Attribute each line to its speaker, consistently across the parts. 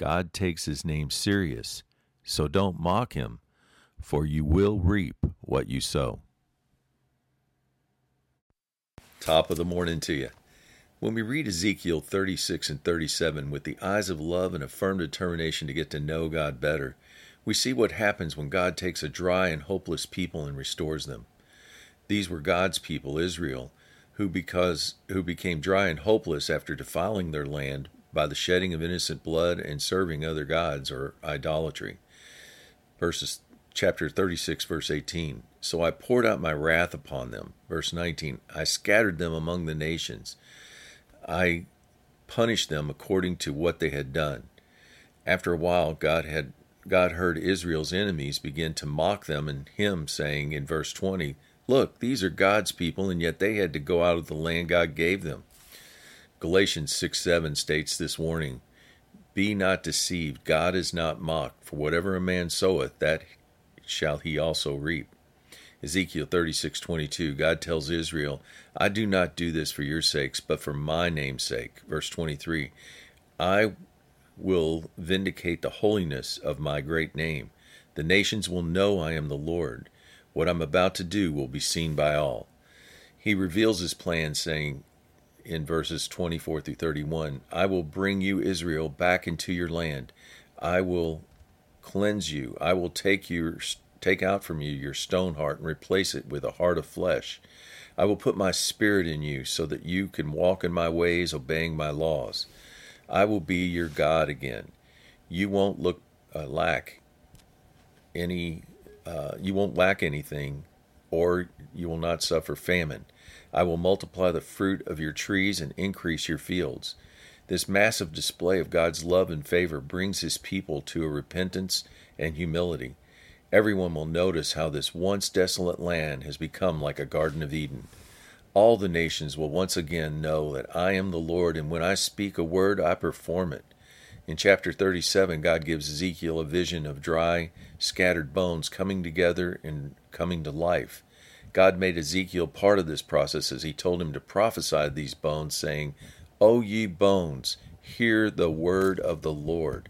Speaker 1: God takes his name serious, so don't mock him, for you will reap what you sow. Top of the morning to you. When we read Ezekiel 36 and 37 with the eyes of love and a firm determination to get to know God better, we see what happens when God takes a dry and hopeless people and restores them. These were God's people, Israel, who because who became dry and hopeless after defiling their land by the shedding of innocent blood and serving other gods or idolatry. Verses chapter 36 verse 18. So I poured out my wrath upon them. Verse 19. I scattered them among the nations. I punished them according to what they had done. After a while God had God heard Israel's enemies begin to mock them and him saying in verse 20, Look, these are God's people, and yet they had to go out of the land God gave them. Galatians 6 7 states this warning Be not deceived, God is not mocked, for whatever a man soweth, that shall he also reap. Ezekiel 36:22 God tells Israel, I do not do this for your sakes, but for my name's sake. Verse 23 I will vindicate the holiness of my great name. The nations will know I am the Lord. What I'm about to do will be seen by all. He reveals his plan, saying in verses 24 through 31 I will bring you, Israel, back into your land. I will cleanse you. I will take your take out from you your stone heart and replace it with a heart of flesh. I will put my spirit in you so that you can walk in my ways, obeying my laws. I will be your God again. You won't look uh, lack any. Uh, you won't lack anything, or you will not suffer famine. I will multiply the fruit of your trees and increase your fields. This massive display of God's love and favor brings his people to a repentance and humility. Everyone will notice how this once desolate land has become like a Garden of Eden. All the nations will once again know that I am the Lord, and when I speak a word, I perform it. In chapter 37, God gives Ezekiel a vision of dry, scattered bones coming together and coming to life. God made Ezekiel part of this process as he told him to prophesy these bones, saying, O ye bones, hear the word of the Lord.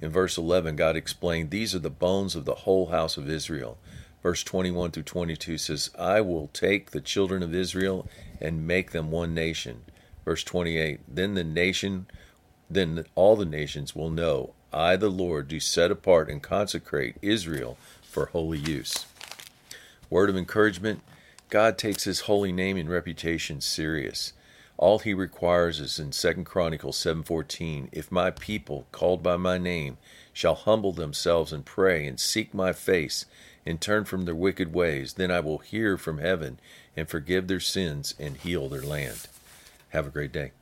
Speaker 1: In verse 11, God explained, These are the bones of the whole house of Israel verse 21 through 22 says, I will take the children of Israel and make them one nation. Verse 28, then the nation, then all the nations will know I, the Lord, do set apart and consecrate Israel for holy use. Word of encouragement God takes his holy name and reputation serious. All he requires is in 2 Chronicles 7:14, if my people called by my name shall humble themselves and pray and seek my face and turn from their wicked ways, then I will hear from heaven and forgive their sins and heal their land. Have a great day.